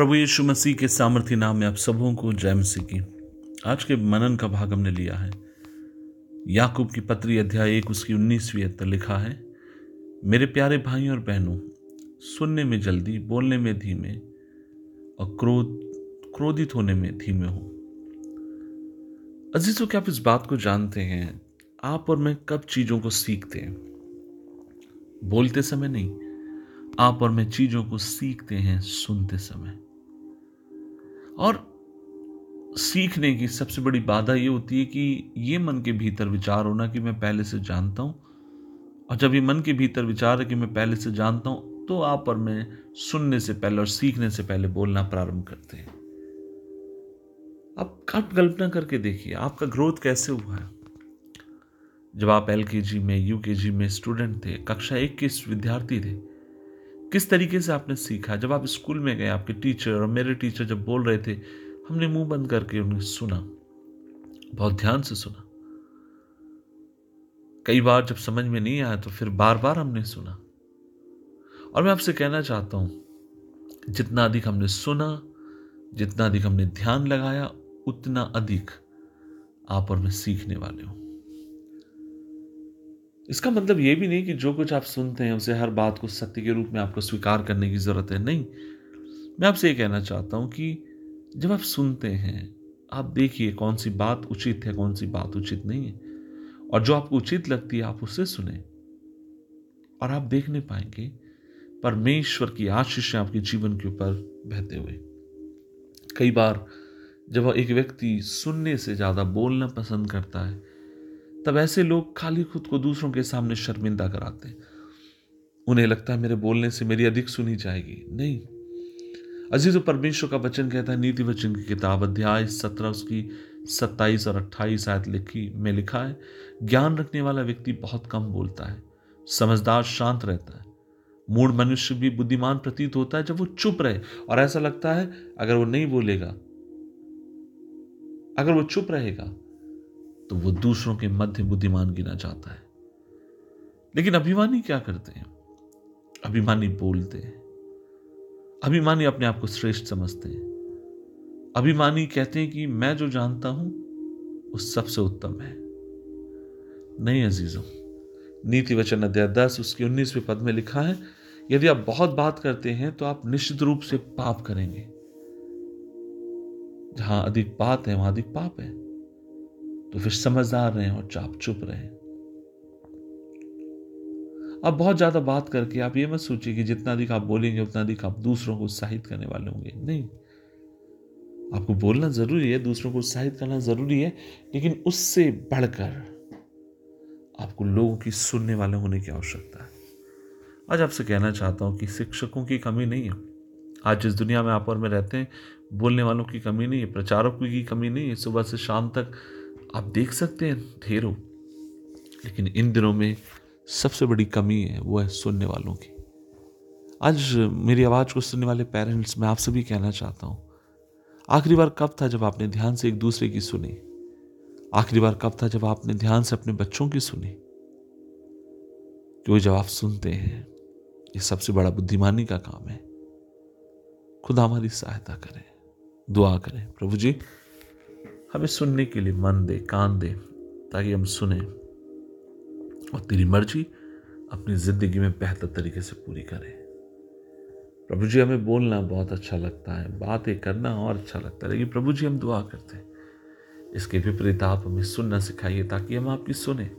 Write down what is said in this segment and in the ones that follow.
प्रभु यीशु मसीह के सामर्थ्य नाम में आप सबों को जय मसीह की। आज के मनन का भाग हमने लिया है। याकूब की पत्री अध्याय एक, उसकी उन्नीसवीं अंतर लिखा है, मेरे प्यारे भाई और बहनों, सुनने में जल्दी, बोलने में धीमे, और क्रोध, क्रोधित होने में धीमे हो। अजीजों, क्या आप इस बात को जानते हैं? आप और मैं कब चीज़ों को सीखते हैं? बोलते समय नहीं, आप और मैं चीज़ों को सीखते हैं, सुनते समय। और सीखने की सबसे बड़ी बाधा ये होती है कि ये मन के भीतर विचार होना कि मैं पहले से जानता हूँ। और जब ये मन के भीतर विचार है कि मैं पहले से जानता हूँ तो आप और मैं सुनने से पहले और सीखने से पहले बोलना प्रारंभ करते हैं। आप आप कल्पना करके देखिए, आपका ग्रोथ कैसे हुआ है? जब आप एल में यू में स्टूडेंट थे, कक्षा एक के विद्यार्थी थे किस तरीके से आपने सीखा? जब आप स्कूल में गए, आपके टीचर और मेरे टीचर जब बोल रहे थे, हमने मुँह बंद करके उन्हें सुना। बहुत ध्यान से सुना। कई बार जब समझ में नहीं आया तो फिर बार बार हमने सुना। और मैं आपसे कहना चाहता हूँ, जितना अधिक हमने सुना, जितना अधिक हमने ध्यान लगाया, उतना अधिक आप और मैं सीखने वाले हूँ। इसका मतलब ये भी नहीं कि जो कुछ आप सुनते हैं, उसे हर बात को सत्य के रूप में आपको स्वीकार करने की ज़रूरत है। नहीं। मैं आपसे ये कहना चाहता हूँ कि जब आप सुनते हैं, आप देखिए कौन सी बात उचित है, कौन सी बात उचित नहीं है। और जो आपको उचित लगती है, आप उसे सुने। और आप देखने पाएँगे, परमेश्वर की आशीष आपके जीवन के ऊपर बहते हुए। कई बार जब एक व्यक्ति सुनने से ज़्यादा बोलना पसंद करता है तब ऐसे लोग खाली खुद को दूसरों के सामने शर्मिंदा कराते हैं। उन्हें लगता है मेरे बोलने से मेरी अधिक सुनी जाएगी। नहीं। अज़ीज़ परमेश्वर का वचन कहता है, नीति वचन की किताब अध्याय सत्रह, उसकी सत्ताईस और अट्ठाईस आयत लिखी, में लिखा है, ज्ञान रखने वाला व्यक्ति बहुत कम बोलता है, समझदार, शांत रहता है। मूड मनुष्य भी बुद्धिमान प्रतीत होता है जब वो चुप रहे, और ऐसा लगता है अगर वो नहीं बोलेगा, अगर वो चुप रहेगा तो वो दूसरों के मध्य बुद्धिमान गिना जाता है। लेकिन अभिमानी क्या करते हैं? अभिमानी बोलते हैं। अभिमानी अपने आप को श्रेष्ठ समझते हैं। अभिमानी कहते हैं कि मैं जो जानता हूँ, वो सबसे उत्तम है। नहीं अजीजों नीति वचन अध्याय दस, उसकी उन्नीसवें पद में लिखा है, यदि आप बहुत बात करते हैं तो आप निश्चित रूप से पाप करेंगे। जहाँ अधिक बात है, वहाँ अधिक पाप है। तो फिर समझदार रहें और चाप चुप रहें। अब बहुत ज़्यादा बात करके आप ये मत सोचिए कि जितना अधिक आप बोलेंगे, उतना अधिक आप दूसरों को उत्साहित करने वाले होंगे। नहीं। आपको बोलना ज़रूरी है, दूसरों को उत्साहित करना ज़रूरी है, लेकिन उससे बढ़कर आपको लोगों की सुनने वाले होने की आवश्यकता है। आज आपसे कहना चाहता हूँ कि शिक्षकों की कमी नहीं है। आज जिस दुनिया में आप और में रहते हैं, बोलने वालों की कमी नहीं है, प्रचारकों की कमी नहीं है। सुबह से शाम तक आप देख सकते हैं ढेरों, लेकिन इन दिनों में सबसे बड़ी कमी है, वो है सुनने वालों की। आज मेरी आवाज़ को सुनने वाले पेरेंट्स मैं आप सभी कहना चाहता हूँ, आखिरी बार कब था जब आपने ध्यान से एक दूसरे की सुनी? आखिरी बार कब था जब आपने ध्यान से अपने बच्चों की सुनी? क्योंकि जब आप सुनते हैं, ये सबसे बड़ा बुद्धिमानी का काम है। खुदा हमारी सहायता करें, दुआ करें। प्रभु जी हमें सुनने के लिए मन दे, कान दे, ताकि हम सुने और तेरी मर्ज़ी अपनी ज़िंदगी में बेहतर तरीके से पूरी करें। प्रभु जी, हमें बोलना बहुत अच्छा लगता है, बातें करना और अच्छा लगता है, लेकिन प्रभु जी, हम दुआ करते हैं। इसके विपरीत आप हमें सुनना सिखाइए ताकि हम आपकी सुने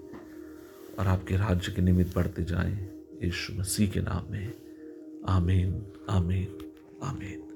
और आपके राज्य के निमित्त बढ़ते जाएँ। यीशु मसीह के नाम में। आमीन आमीन आमीन।